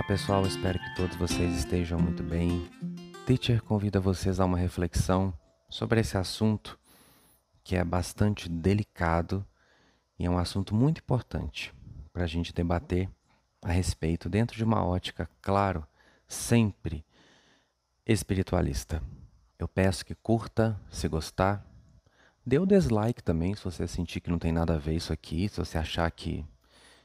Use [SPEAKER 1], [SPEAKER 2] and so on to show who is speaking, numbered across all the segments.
[SPEAKER 1] Olá pessoal, espero que todos vocês estejam muito bem. Teacher convida vocês a uma reflexão sobre esse assunto que é bastante delicado e é um assunto muito importante para a gente debater a respeito dentro de uma ótica, claro, sempre espiritualista. Eu peço que curta, se gostar. Dê o dislike também, se você sentir que não tem nada a ver isso aqui, se você achar que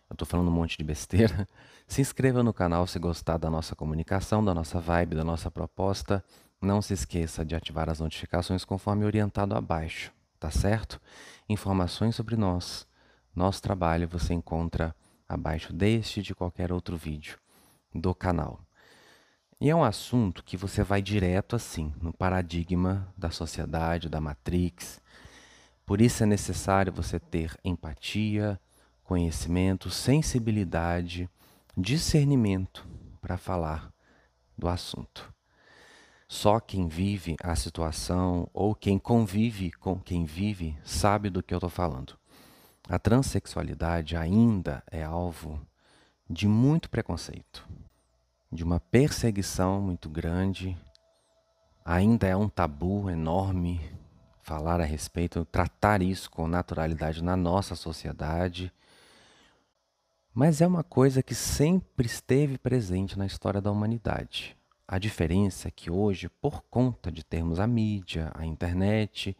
[SPEAKER 1] eu estou falando um monte de besteira. Se inscreva no canal se gostar da nossa comunicação, da nossa vibe, da nossa proposta. Não se esqueça de ativar as notificações conforme orientado abaixo, tá certo? Informações sobre nós, nosso trabalho você encontra abaixo deste e de qualquer outro vídeo do canal. E é um assunto que você vai direto assim, no paradigma da sociedade, da Matrix. Por isso é necessário você ter empatia, conhecimento, sensibilidade, discernimento para falar do assunto. Só quem vive a situação ou quem convive com quem vive sabe do que eu estou falando. A transexualidade ainda é alvo de muito preconceito, de uma perseguição muito grande. Ainda é um tabu enorme falar a respeito, tratar isso com naturalidade na nossa sociedade mas é uma coisa que sempre esteve presente na história da humanidade. A diferença é que hoje, por conta de termos a mídia, a internet,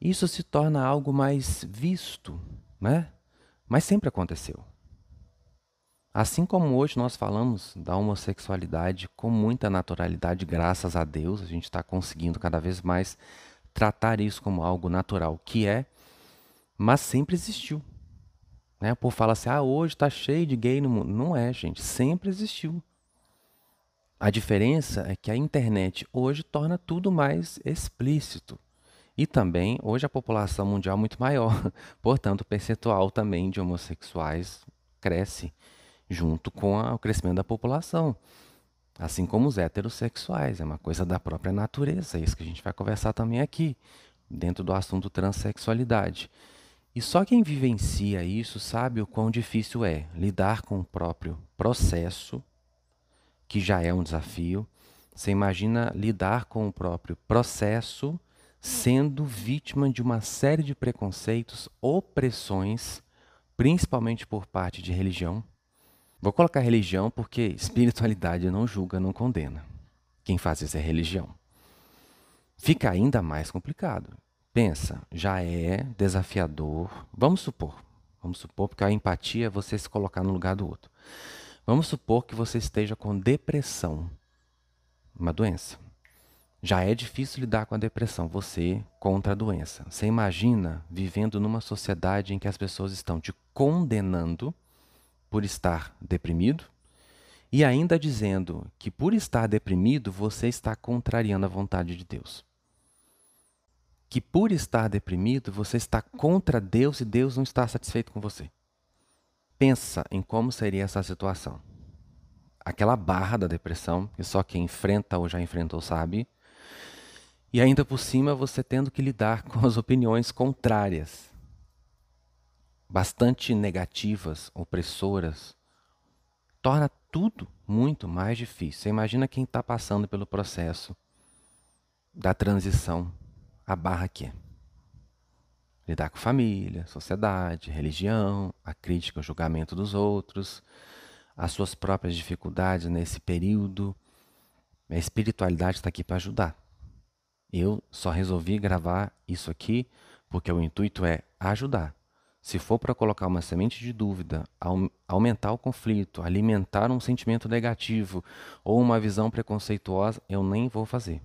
[SPEAKER 1] isso se torna algo mais visto, né? Mas sempre aconteceu. Assim como hoje nós falamos da homossexualidade com muita naturalidade, graças a Deus, a gente está conseguindo cada vez mais tratar isso como algo natural, que é, mas sempre existiu. Né? O povo assim, ah, hoje está cheio de gay no mundo. Não é, gente, sempre existiu. A diferença é que a internet hoje torna tudo mais explícito. E também, hoje a população mundial é muito maior, portanto, o percentual também de homossexuais cresce junto com a, o crescimento da população. Assim como os heterossexuais, é uma coisa da própria natureza, é isso que a gente vai conversar também aqui, dentro do assunto transexualidade. E só quem vivencia isso sabe o quão difícil é lidar com o próprio processo, que já é um desafio. Você imagina lidar com o próprio processo sendo vítima de uma série de preconceitos, opressões, principalmente por parte de religião. Vou colocar religião porque espiritualidade não julga, não condena. Quem faz isso é religião. Fica ainda mais complicado. Pensa, já é desafiador. Vamos supor, vamos supor, porque a empatia é você se colocar no lugar do outro. Vamos supor que você esteja com depressão, uma doença. Já é difícil lidar com a depressão, você contra a doença. Você imagina vivendo numa sociedade em que as pessoas estão te condenando por estar deprimido e ainda dizendo que por estar deprimido você está contrariando a vontade de Deus que por estar deprimido você está contra Deus e Deus não está satisfeito com você. Pensa em como seria essa situação. Aquela barra da depressão, que só quem enfrenta ou já enfrentou sabe. E ainda por cima você tendo que lidar com as opiniões contrárias, bastante negativas, opressoras, torna tudo muito mais difícil. Você imagina quem está passando pelo processo da transição a barra aqui. Lidar com família, sociedade, religião, a crítica, o julgamento dos outros, as suas próprias dificuldades nesse período. A espiritualidade está aqui para ajudar. Eu só resolvi gravar isso aqui porque o intuito é ajudar. Se for para colocar uma semente de dúvida, aumentar o conflito, alimentar um sentimento negativo ou uma visão preconceituosa, eu nem vou fazer.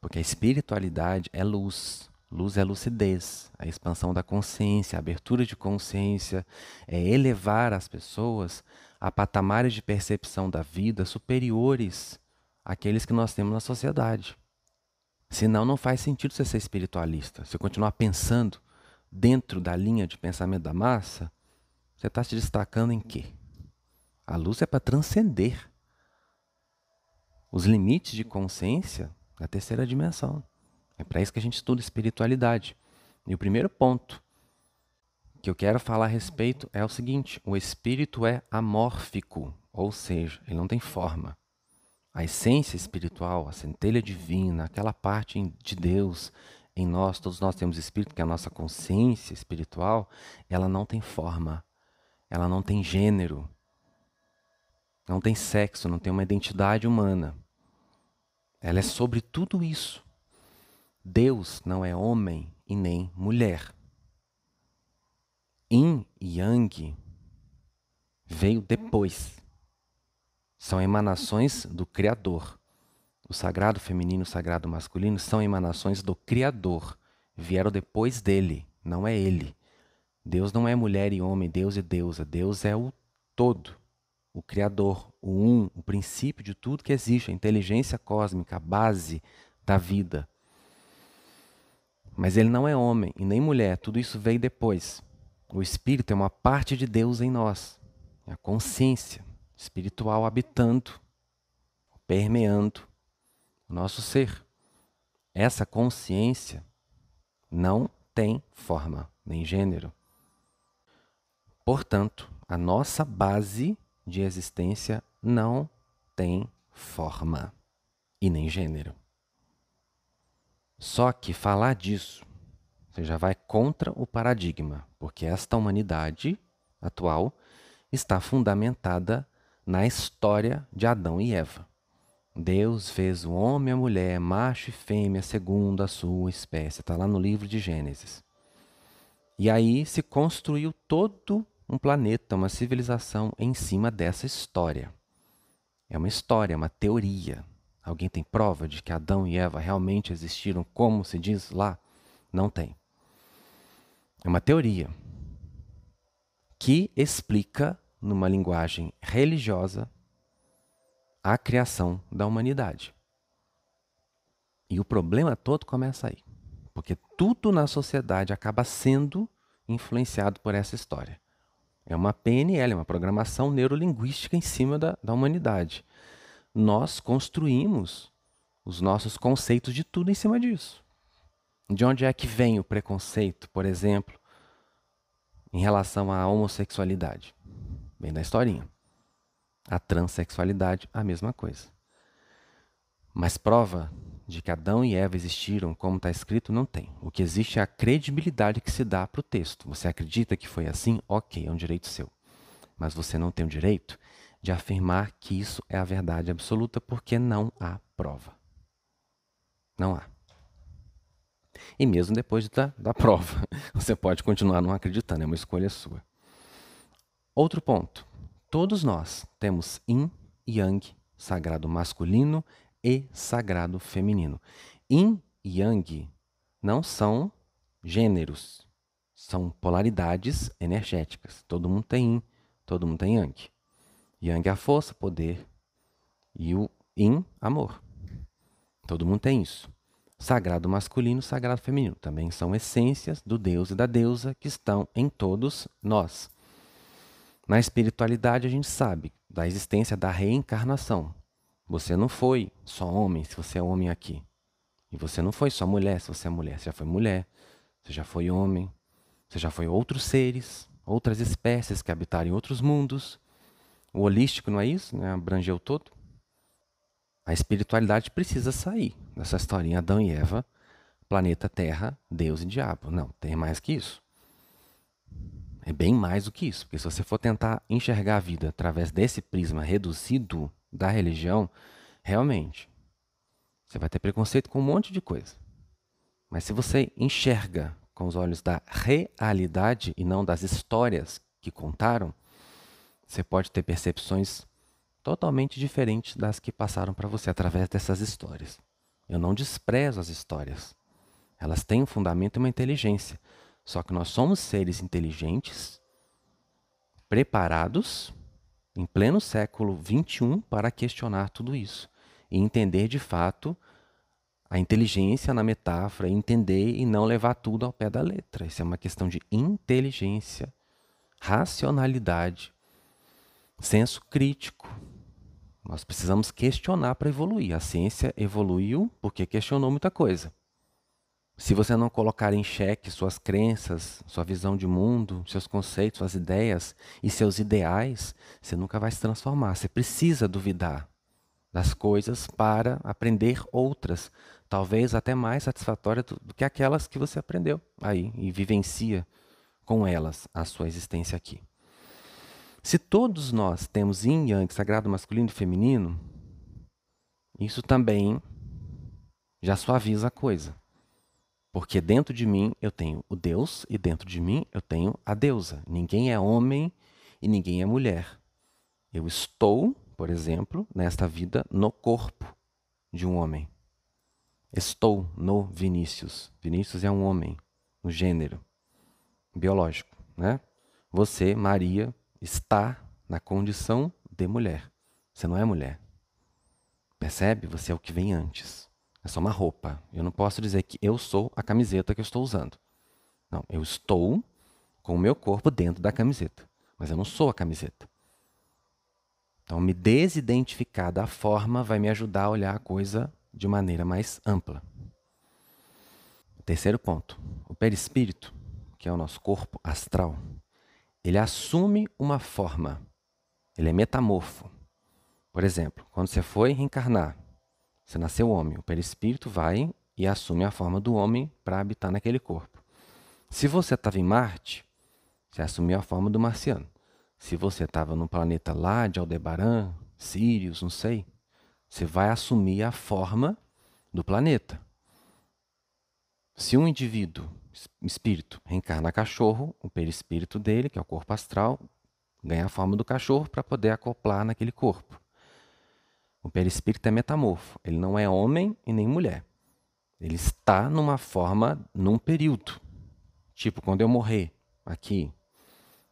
[SPEAKER 1] Porque a espiritualidade é luz. Luz é lucidez, a expansão da consciência, a abertura de consciência, é elevar as pessoas a patamares de percepção da vida superiores àqueles que nós temos na sociedade. Senão, não faz sentido você ser espiritualista. Se continuar pensando dentro da linha de pensamento da massa, você está se destacando em quê? A luz é para transcender os limites de consciência da terceira dimensão. É para isso que a gente estuda espiritualidade. E o primeiro ponto que eu quero falar a respeito é o seguinte: o espírito é amórfico, ou seja, ele não tem forma. A essência espiritual, a centelha divina, aquela parte de Deus em nós, todos nós temos espírito, que é a nossa consciência espiritual, ela não tem forma, ela não tem gênero, não tem sexo, não tem uma identidade humana. Ela é sobre tudo isso. Deus não é homem e nem mulher. Yin e Yang veio depois. São emanações do Criador. O sagrado feminino e o sagrado masculino são emanações do Criador. Vieram depois dele, não é ele. Deus não é mulher e homem, Deus e deusa. Deus é o todo, o Criador, o um, o princípio de tudo que existe, a inteligência cósmica, a base da vida. Mas ele não é homem e nem mulher, tudo isso veio depois. O Espírito é uma parte de Deus em nós, é a consciência espiritual habitando, permeando o nosso ser. Essa consciência não tem forma nem gênero. Portanto, a nossa base de existência não tem forma e nem gênero. Só que falar disso você já vai contra o paradigma, porque esta humanidade atual está fundamentada na história de Adão e Eva. Deus fez o homem e a mulher, macho e fêmea, segundo a sua espécie. Está lá no livro de Gênesis. E aí se construiu todo um planeta, uma civilização em cima dessa história. É uma história, uma teoria. Alguém tem prova de que Adão e Eva realmente existiram como se diz lá? Não tem. É uma teoria que explica, numa linguagem religiosa, a criação da humanidade. E o problema todo começa aí. Porque tudo na sociedade acaba sendo influenciado por essa história. É uma PNL, uma programação neurolinguística em cima da, da humanidade. Nós construímos os nossos conceitos de tudo em cima disso. De onde é que vem o preconceito, por exemplo, em relação à homossexualidade? Vem da historinha. A transexualidade, a mesma coisa. Mas prova de que Adão e Eva existiram como está escrito, não tem. O que existe é a credibilidade que se dá para o texto. Você acredita que foi assim? Ok, é um direito seu. Mas você não tem o direito de afirmar que isso é a verdade absoluta porque não há prova. Não há. E mesmo depois da, da prova, você pode continuar não acreditando, é uma escolha sua. Outro ponto. Todos nós temos yin e yang, sagrado masculino e sagrado feminino. Yin e yang não são gêneros, são polaridades energéticas. Todo mundo tem yin, todo mundo tem yang. Yang é a força, poder, e o yin, amor. Todo mundo tem isso. Sagrado masculino, sagrado feminino também são essências do Deus e da deusa que estão em todos nós. Na espiritualidade, a gente sabe da existência da reencarnação. Você não foi só homem se você é homem aqui. E você não foi só mulher se você é mulher. Você já foi mulher, você já foi homem, você já foi outros seres, outras espécies que habitaram em outros mundos. O holístico não é isso? Né? Abrangeu todo. A espiritualidade precisa sair dessa historinha Adão e Eva, planeta Terra, Deus e diabo. Não, tem mais que isso. É bem mais do que isso, porque se você for tentar enxergar a vida através desse prisma reduzido da religião, realmente você vai ter preconceito com um monte de coisa. Mas se você enxerga com os olhos da realidade e não das histórias que contaram, você pode ter percepções totalmente diferentes das que passaram para você através dessas histórias. Eu não desprezo as histórias. Elas têm um fundamento e uma inteligência. Só que nós somos seres inteligentes, preparados, em pleno século XXI, para questionar tudo isso e entender de fato a inteligência na metáfora, entender e não levar tudo ao pé da letra. Isso é uma questão de inteligência, racionalidade, senso crítico, nós precisamos questionar para evoluir. A ciência evoluiu porque questionou muita coisa. Se você não colocar em xeque suas crenças, sua visão de mundo, seus conceitos, suas ideias e seus ideais, você nunca vai se transformar. Você precisa duvidar das coisas para aprender outras, talvez até mais satisfatórias do, que aquelas que você aprendeu aí e vivencia com elas a sua existência aqui. Se todos nós temos yin yang, sagrado masculino e feminino, isso também já suaviza a coisa. Porque dentro de mim eu tenho o Deus e dentro de mim eu tenho a deusa. Ninguém é homem e ninguém é mulher. Eu estou, por exemplo, nesta vida no corpo de um homem. Estou no Vinícius. Vinícius é um homem, no gênero biológico, né? Você, Maria, está na condição de mulher. Você não é mulher. Percebe? Você é o que vem antes. É só uma roupa. Eu não posso dizer que eu sou a camiseta que eu estou usando. Não, eu estou com o meu corpo dentro da camiseta, mas eu não sou a camiseta. Então, me desidentificar da forma vai me ajudar a olhar a coisa de maneira mais ampla. Terceiro ponto: o perispírito, que é o nosso corpo astral, ele assume uma forma. Ele é metamorfo. Por exemplo, quando você foi reencarnar, você nasceu homem, o perispírito vai e assume a forma do homem para habitar naquele corpo. Se você estava em Marte, você assumiu a forma do marciano. Se você estava no planeta lá de Aldebaran, Sirius, não sei, você vai assumir a forma do planeta. Se um indivíduo, espírito, reencarna cachorro, o perispírito dele, que é o corpo astral, ganha a forma do cachorro para poder acoplar naquele corpo. O perispírito é metamorfo. Ele não é homem e nem mulher. Ele está numa forma, num período. Tipo, quando eu morrer aqui,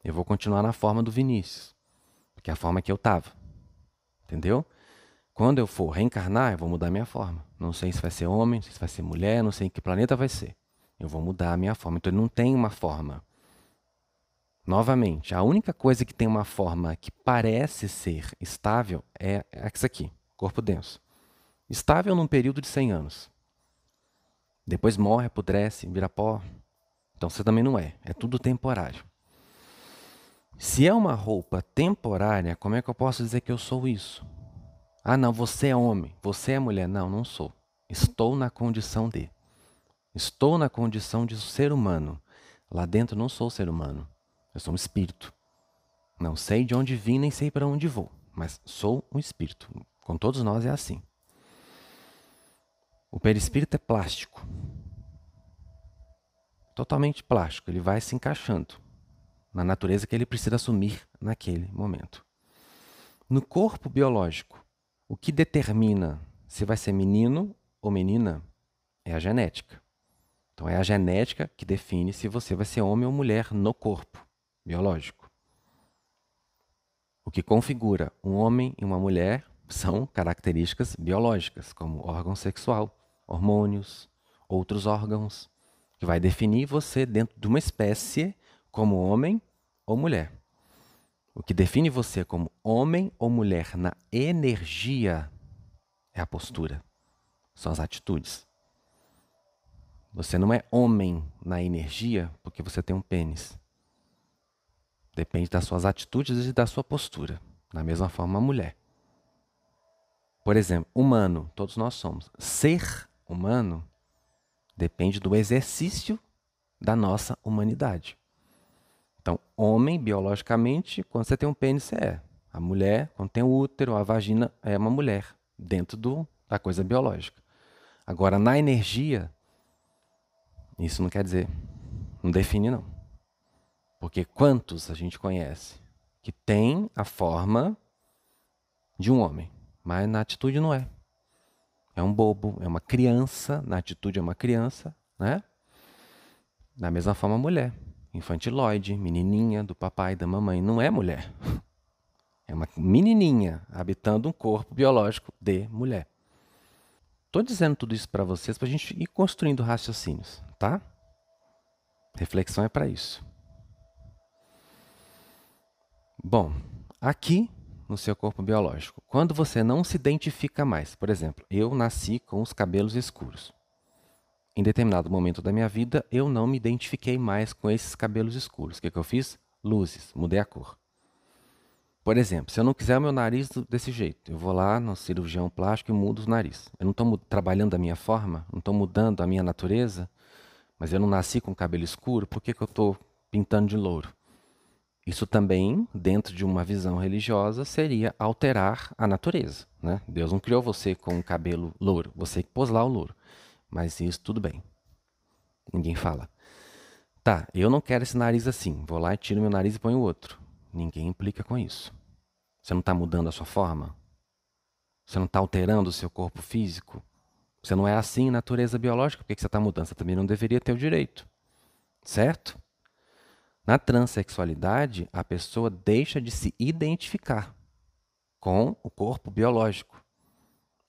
[SPEAKER 1] eu vou continuar na forma do Vinícius, que é a forma que eu estava. Entendeu? Quando eu for reencarnar, eu vou mudar minha forma. Não sei se vai ser homem, se vai ser mulher, não sei em que planeta vai ser. Eu vou mudar a minha forma. Então ele não tem uma forma. Novamente, a única coisa que tem uma forma que parece ser estável é essa aqui corpo denso. Estável num período de 100 anos. Depois morre, apodrece, vira pó. Então você também não é. É tudo temporário. Se é uma roupa temporária, como é que eu posso dizer que eu sou isso? Ah, não, você é homem, você é mulher. Não, não sou. Estou na condição de. Estou na condição de ser humano. Lá dentro não sou ser humano. Eu sou um espírito. Não sei de onde vim, nem sei para onde vou, mas sou um espírito. Com todos nós é assim. O perispírito é plástico. Totalmente plástico. Ele vai se encaixando na natureza que ele precisa assumir naquele momento. No corpo biológico, o que determina se vai ser menino ou menina é a genética. Então é a genética que define se você vai ser homem ou mulher no corpo biológico. O que configura um homem e uma mulher são características biológicas, como órgão sexual, hormônios, outros órgãos, que vai definir você dentro de uma espécie como homem ou mulher. O que define você como homem ou mulher na energia é a postura, são as atitudes. Você não é homem na energia porque você tem um pênis. Depende das suas atitudes e da sua postura. Da mesma forma, a mulher. Por exemplo, humano, todos nós somos. Ser humano depende do exercício da nossa humanidade. Então, homem, biologicamente, quando você tem um pênis, você é. A mulher, quando tem o útero, a vagina, é uma mulher, dentro do, da coisa biológica. Agora, na energia, isso não quer dizer, não define não. Porque quantos a gente conhece que tem a forma de um homem? Mas na atitude não é. É um bobo, é uma criança, na atitude é uma criança, né? Da mesma forma a mulher. Infantiloide, menininha do papai e da mamãe. Não é mulher. É uma menininha habitando um corpo biológico de mulher. Estou dizendo tudo isso para vocês para a gente ir construindo raciocínios, tá? Reflexão é para isso. Bom, aqui no seu corpo biológico. Quando você não se identifica mais, por exemplo, eu nasci com os cabelos escuros. em determinado momento da minha vida, eu não me identifiquei mais com esses cabelos escuros. O que, que eu fiz? Luzes, mudei a cor. Por exemplo, se eu não quiser o meu nariz desse jeito, eu vou lá no cirurgião plástico e mudo o nariz. Eu não estou trabalhando a minha forma, não estou mudando a minha natureza, mas eu não nasci com cabelo escuro, por que, que eu estou pintando de louro? Isso também, dentro de uma visão religiosa, seria alterar a natureza. Né? Deus não criou você com o cabelo louro, você que pôs lá o louro. Mas isso tudo bem. Ninguém fala. Tá, eu não quero esse nariz assim. Vou lá e tiro meu nariz e ponho outro. Ninguém implica com isso. Você não está mudando a sua forma? Você não está alterando o seu corpo físico? Você não é assim em natureza biológica, por que você está mudando? Você também não deveria ter o direito. Certo? Na transexualidade, a pessoa deixa de se identificar com o corpo biológico.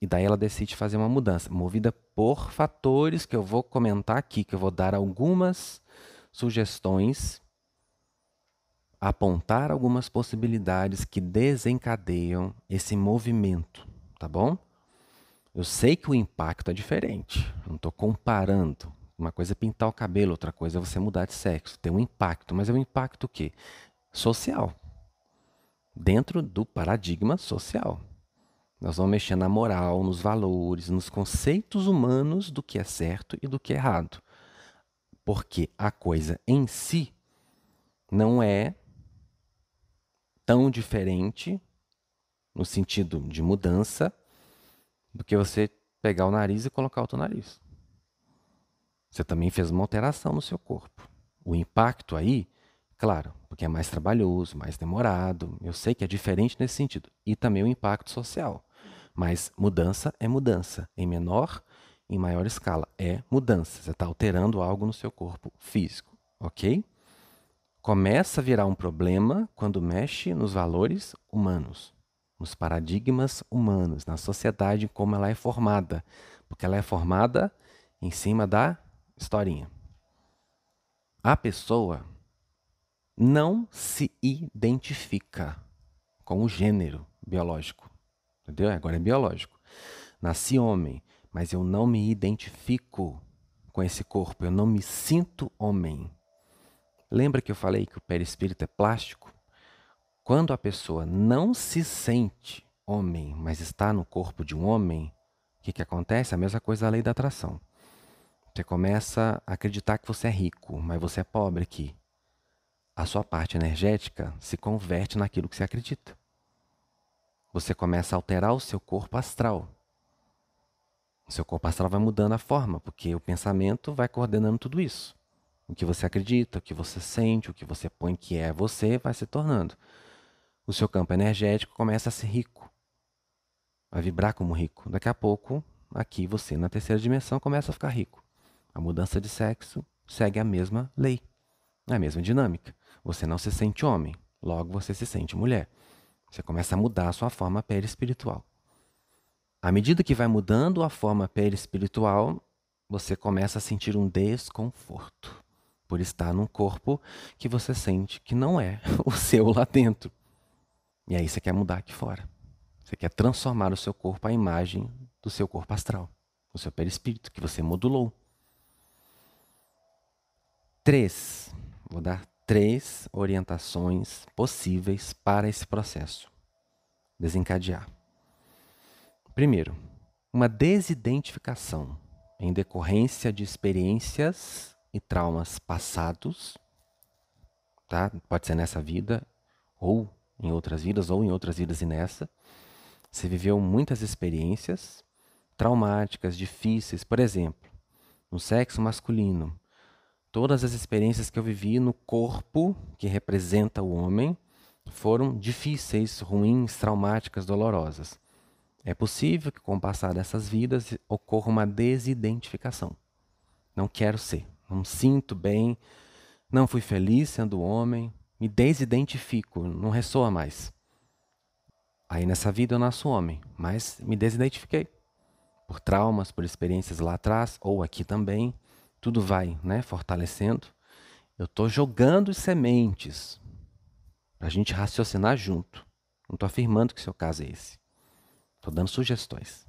[SPEAKER 1] E daí ela decide fazer uma mudança, movida por fatores que eu vou comentar aqui, que eu vou dar algumas sugestões apontar algumas possibilidades que desencadeiam esse movimento, tá bom? Eu sei que o impacto é diferente, não estou comparando. Uma coisa é pintar o cabelo, outra coisa é você mudar de sexo. Tem um impacto, mas é um impacto o quê? Social. Dentro do paradigma social. Nós vamos mexer na moral, nos valores, nos conceitos humanos do que é certo e do que é errado. Porque a coisa em si não é tão diferente no sentido de mudança do que você pegar o nariz e colocar outro nariz. Você também fez uma alteração no seu corpo. O impacto aí, claro, porque é mais trabalhoso, mais demorado, eu sei que é diferente nesse sentido. E também o impacto social. Mas mudança é mudança, em menor, em maior escala. É mudança. Você está alterando algo no seu corpo físico, ok? começa a virar um problema quando mexe nos valores humanos, nos paradigmas humanos, na sociedade como ela é formada, porque ela é formada em cima da historinha. A pessoa não se identifica com o gênero biológico, entendeu? Agora é biológico. Nasci homem, mas eu não me identifico com esse corpo, eu não me sinto homem. Lembra que eu falei que o perispírito é plástico? Quando a pessoa não se sente homem, mas está no corpo de um homem, o que, que acontece? A mesma coisa da lei da atração. Você começa a acreditar que você é rico, mas você é pobre aqui. A sua parte energética se converte naquilo que você acredita. Você começa a alterar o seu corpo astral. O seu corpo astral vai mudando a forma, porque o pensamento vai coordenando tudo isso. O que você acredita, o que você sente, o que você põe que é você, vai se tornando. O seu campo energético começa a ser rico, a vibrar como rico. Daqui a pouco, aqui você, na terceira dimensão, começa a ficar rico. A mudança de sexo segue a mesma lei, a mesma dinâmica. Você não se sente homem, logo você se sente mulher. Você começa a mudar a sua forma perispiritual. À medida que vai mudando a forma perispiritual, você começa a sentir um desconforto por estar num corpo que você sente que não é o seu lá dentro. E aí você quer mudar aqui fora. Você quer transformar o seu corpo à imagem do seu corpo astral, do seu perispírito que você modulou. Três, vou dar três orientações possíveis para esse processo desencadear. Primeiro, uma desidentificação em decorrência de experiências e traumas passados, tá? Pode ser nessa vida ou em outras vidas ou em outras vidas e nessa. Você viveu muitas experiências traumáticas, difíceis, por exemplo, no sexo masculino. Todas as experiências que eu vivi no corpo que representa o homem foram difíceis, ruins, traumáticas, dolorosas. É possível que com o passar dessas vidas ocorra uma desidentificação. Não quero ser, não sinto bem, não fui feliz sendo homem, me desidentifico, não ressoa mais. Aí nessa vida eu nasço homem, mas me desidentifiquei. Por traumas, por experiências lá atrás, ou aqui também, tudo vai né, fortalecendo. Eu estou jogando sementes para a gente raciocinar junto. Não estou afirmando que seu caso é esse. Estou dando sugestões.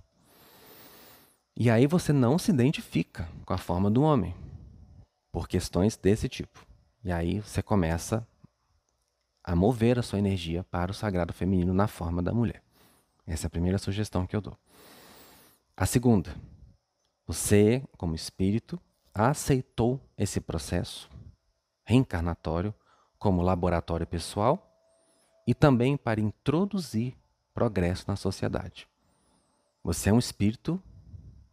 [SPEAKER 1] E aí você não se identifica com a forma do homem, por questões desse tipo. E aí você começa a mover a sua energia para o sagrado feminino na forma da mulher. Essa é a primeira sugestão que eu dou. A segunda, você, como espírito, aceitou esse processo reencarnatório como laboratório pessoal e também para introduzir progresso na sociedade. Você é um espírito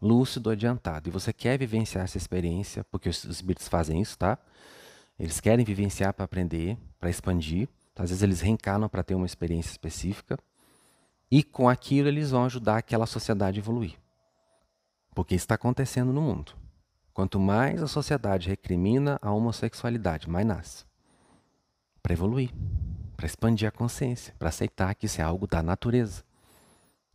[SPEAKER 1] lúcido, adiantado, e você quer vivenciar essa experiência, porque os espíritos fazem isso, tá? Eles querem vivenciar para aprender, para expandir. Então, às vezes eles reencarnam para ter uma experiência específica. E com aquilo eles vão ajudar aquela sociedade a evoluir. Porque isso está acontecendo no mundo. Quanto mais a sociedade recrimina a homossexualidade, mais nasce. Para evoluir, para expandir a consciência, para aceitar que isso é algo da natureza.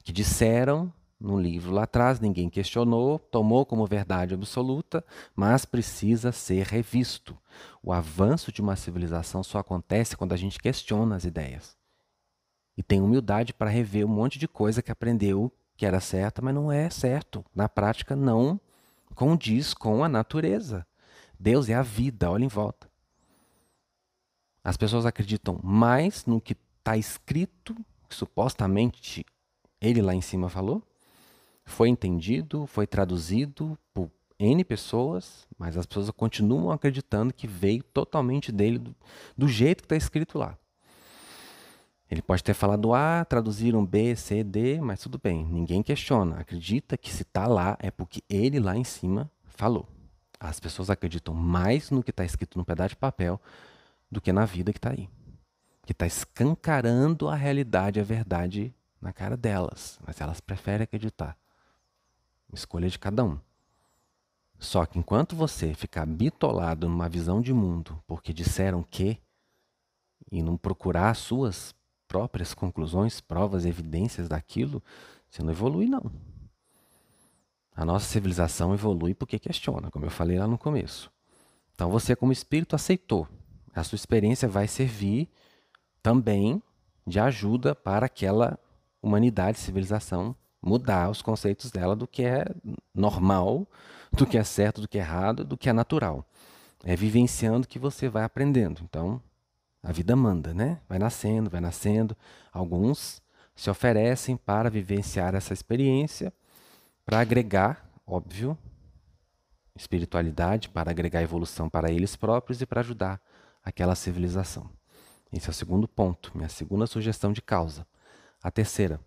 [SPEAKER 1] Que disseram no livro lá atrás, ninguém questionou, tomou como verdade absoluta, mas precisa ser revisto. O avanço de uma civilização só acontece quando a gente questiona as ideias. E tem humildade para rever um monte de coisa que aprendeu que era certa, mas não é certo. Na prática, não condiz com a natureza. Deus é a vida, olha em volta. As pessoas acreditam mais no que está escrito, que supostamente ele lá em cima falou, foi entendido, foi traduzido por N pessoas, mas as pessoas continuam acreditando que veio totalmente dele, do, do jeito que está escrito lá. Ele pode ter falado A, traduziram B, C, D, mas tudo bem, ninguém questiona. Acredita que se está lá é porque ele lá em cima falou. As pessoas acreditam mais no que está escrito no pedaço de papel do que na vida que está aí. Que está escancarando a realidade, a verdade na cara delas. Mas elas preferem acreditar. Escolha de cada um. Só que enquanto você ficar bitolado numa visão de mundo porque disseram que e não procurar suas próprias conclusões, provas, evidências daquilo, você não evolui não. A nossa civilização evolui porque questiona, como eu falei lá no começo. Então você como espírito aceitou. A sua experiência vai servir também de ajuda para aquela humanidade, civilização mudar os conceitos dela do que é normal, do que é certo, do que é errado, do que é natural. É vivenciando que você vai aprendendo. Então, a vida manda, né? Vai nascendo, vai nascendo. Alguns se oferecem para vivenciar essa experiência, para agregar, óbvio, espiritualidade, para agregar evolução para eles próprios e para ajudar aquela civilização. Esse é o segundo ponto, minha segunda sugestão de causa. A terceira,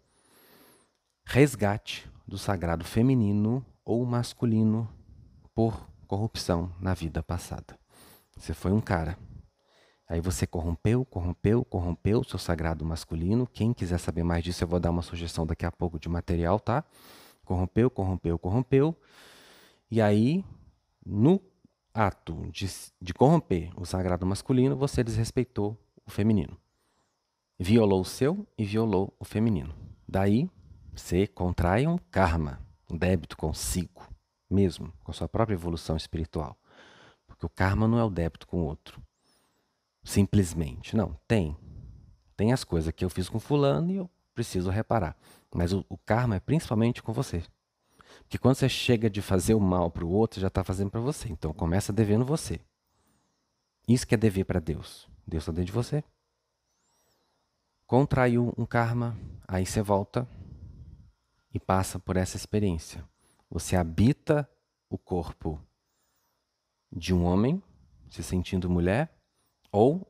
[SPEAKER 1] resgate do sagrado feminino ou masculino por corrupção na vida passada. Você foi um cara. Aí você corrompeu, corrompeu, corrompeu o seu sagrado masculino. Quem quiser saber mais disso, eu vou dar uma sugestão daqui a pouco de material, tá? Corrompeu, corrompeu, corrompeu. E aí, no ato de, de corromper o sagrado masculino, você desrespeitou o feminino. Violou o seu e violou o feminino. Daí, você contrai um karma, um débito consigo mesmo, com a sua própria evolução espiritual. Porque o karma não é o débito com o outro. Simplesmente. Não, tem. Tem as coisas que eu fiz com fulano e eu preciso reparar. Mas o, o karma é principalmente com você. Porque quando você chega de fazer o mal para o outro, já está fazendo para você. Então começa devendo você. Isso que é dever para Deus. Deus está dentro de você. Contraiu um karma, aí você volta e passa por essa experiência. Você habita o corpo de um homem se sentindo mulher ou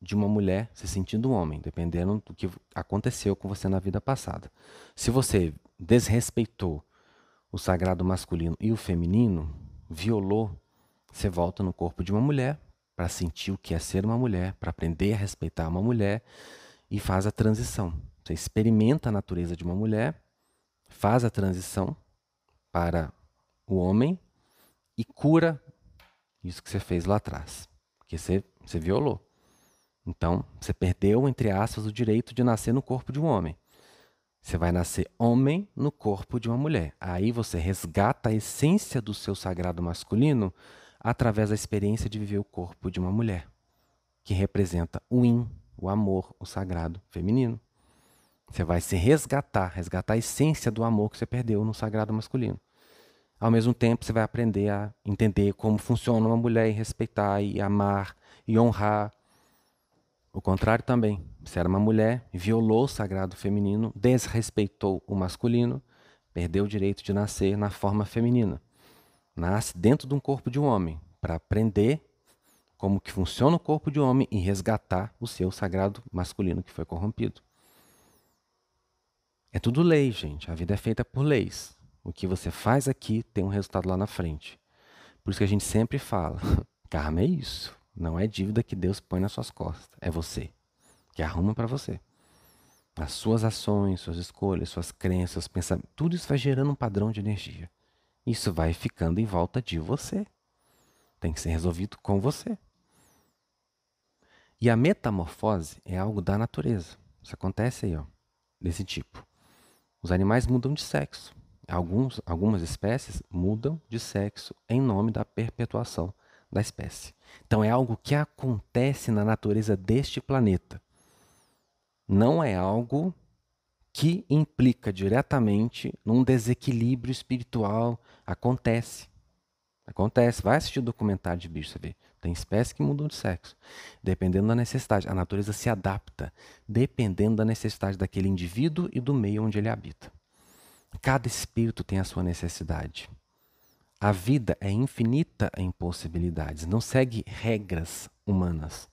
[SPEAKER 1] de uma mulher se sentindo homem, dependendo do que aconteceu com você na vida passada. Se você desrespeitou o sagrado masculino e o feminino, violou, você volta no corpo de uma mulher para sentir o que é ser uma mulher, para aprender a respeitar uma mulher e faz a transição. Você experimenta a natureza de uma mulher faz a transição para o homem e cura isso que você fez lá atrás, porque você, você violou. Então, você perdeu, entre aspas, o direito de nascer no corpo de um homem. Você vai nascer homem no corpo de uma mulher. Aí você resgata a essência do seu sagrado masculino através da experiência de viver o corpo de uma mulher, que representa o yin, o amor, o sagrado feminino. Você vai se resgatar, resgatar a essência do amor que você perdeu no sagrado masculino. Ao mesmo tempo, você vai aprender a entender como funciona uma mulher e respeitar e amar e honrar. O contrário também. Se era uma mulher, violou o sagrado feminino, desrespeitou o masculino, perdeu o direito de nascer na forma feminina. Nasce dentro de um corpo de um homem para aprender como que funciona o corpo de um homem e resgatar o seu sagrado masculino que foi corrompido. É tudo lei, gente. A vida é feita por leis. O que você faz aqui tem um resultado lá na frente. Por isso que a gente sempre fala: karma é isso. Não é dívida que Deus põe nas suas costas. É você que arruma para você. As suas ações, suas escolhas, suas crenças, pensamentos, tudo isso vai gerando um padrão de energia. Isso vai ficando em volta de você. Tem que ser resolvido com você. E a metamorfose é algo da natureza. Isso acontece aí, ó, desse tipo. Os animais mudam de sexo. Alguns, algumas espécies mudam de sexo em nome da perpetuação da espécie. Então é algo que acontece na natureza deste planeta. Não é algo que implica diretamente num desequilíbrio espiritual. Acontece. Acontece. Vai assistir o documentário de bicho, você vê. Tem espécies que mudam de sexo, dependendo da necessidade. A natureza se adapta, dependendo da necessidade daquele indivíduo e do meio onde ele habita. Cada espírito tem a sua necessidade. A vida é infinita em possibilidades, não segue regras humanas.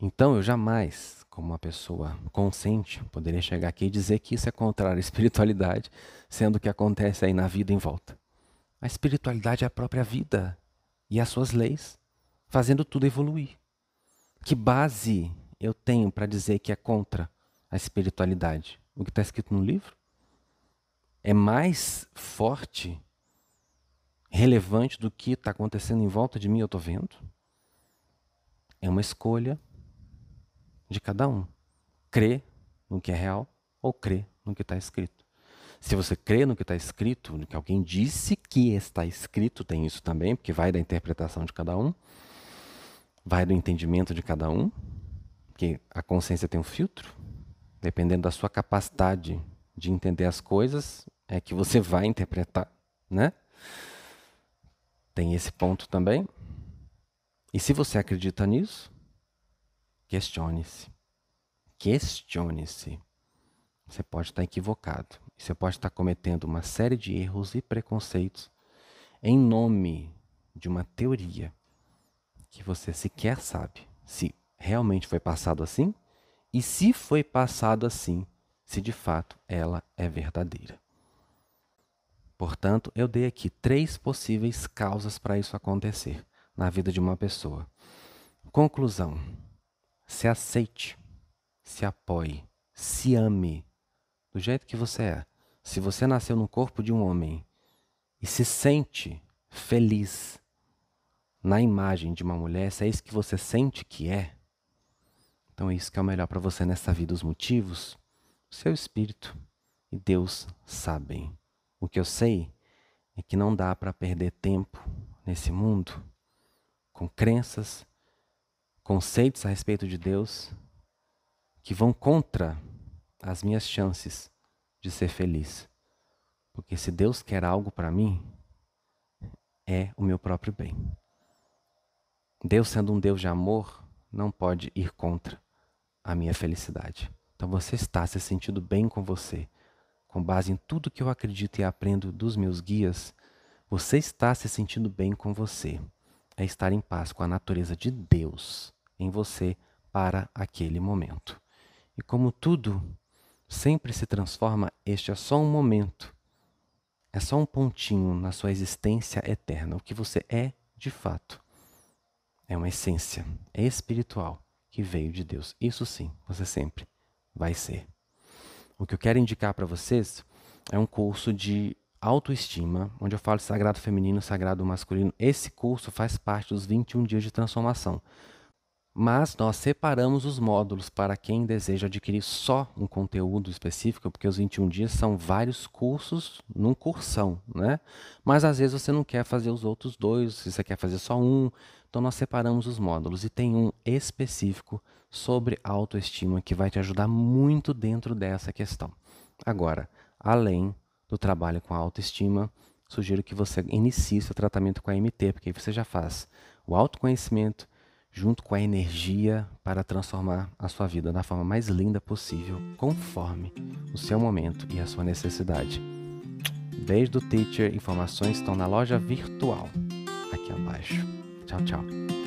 [SPEAKER 1] Então eu jamais, como uma pessoa consciente, poderia chegar aqui e dizer que isso é contrário à espiritualidade, sendo o que acontece aí na vida em volta. A espiritualidade é a própria vida e as suas leis, fazendo tudo evoluir. Que base eu tenho para dizer que é contra a espiritualidade? O que está escrito no livro? É mais forte relevante do que está acontecendo em volta de mim, eu estou vendo. É uma escolha de cada um. Crer no que é real ou crer no que está escrito. Se você crê no que está escrito, no que alguém disse que está escrito, tem isso também, porque vai da interpretação de cada um, vai do entendimento de cada um, porque a consciência tem um filtro, dependendo da sua capacidade de entender as coisas, é que você vai interpretar, né? Tem esse ponto também. E se você acredita nisso, questione-se. Questione-se. Você pode estar equivocado. Você pode estar cometendo uma série de erros e preconceitos em nome de uma teoria que você sequer sabe se realmente foi passado assim e se foi passado assim, se de fato ela é verdadeira. Portanto, eu dei aqui três possíveis causas para isso acontecer na vida de uma pessoa. Conclusão: se aceite, se apoie, se ame do jeito que você é. Se você nasceu no corpo de um homem e se sente feliz na imagem de uma mulher, se é isso que você sente que é, então é isso que é o melhor para você nessa vida. Os motivos, seu espírito e Deus sabem. O que eu sei é que não dá para perder tempo nesse mundo com crenças, conceitos a respeito de Deus que vão contra as minhas chances de ser feliz. Porque se Deus quer algo para mim, é o meu próprio bem. Deus, sendo um Deus de amor, não pode ir contra a minha felicidade. Então você está se sentindo bem com você com base em tudo que eu acredito e aprendo dos meus guias, você está se sentindo bem com você. É estar em paz com a natureza de Deus em você para aquele momento. E como tudo sempre se transforma, este é só um momento. É só um pontinho na sua existência eterna. O que você é de fato é uma essência é espiritual que veio de Deus. Isso sim, você sempre vai ser. O que eu quero indicar para vocês é um curso de autoestima, onde eu falo sagrado feminino, sagrado masculino. Esse curso faz parte dos 21 dias de transformação. Mas nós separamos os módulos para quem deseja adquirir só um conteúdo específico, porque os 21 dias são vários cursos num cursão, né? Mas às vezes você não quer fazer os outros dois, você quer fazer só um, então nós separamos os módulos e tem um específico sobre autoestima que vai te ajudar muito dentro dessa questão. Agora, além do trabalho com a autoestima, sugiro que você inicie seu tratamento com a MT, porque aí você já faz o autoconhecimento junto com a energia para transformar a sua vida da forma mais linda possível, conforme o seu momento e a sua necessidade. Beijo do Teacher, informações estão na loja virtual aqui abaixo. Tchau, tchau.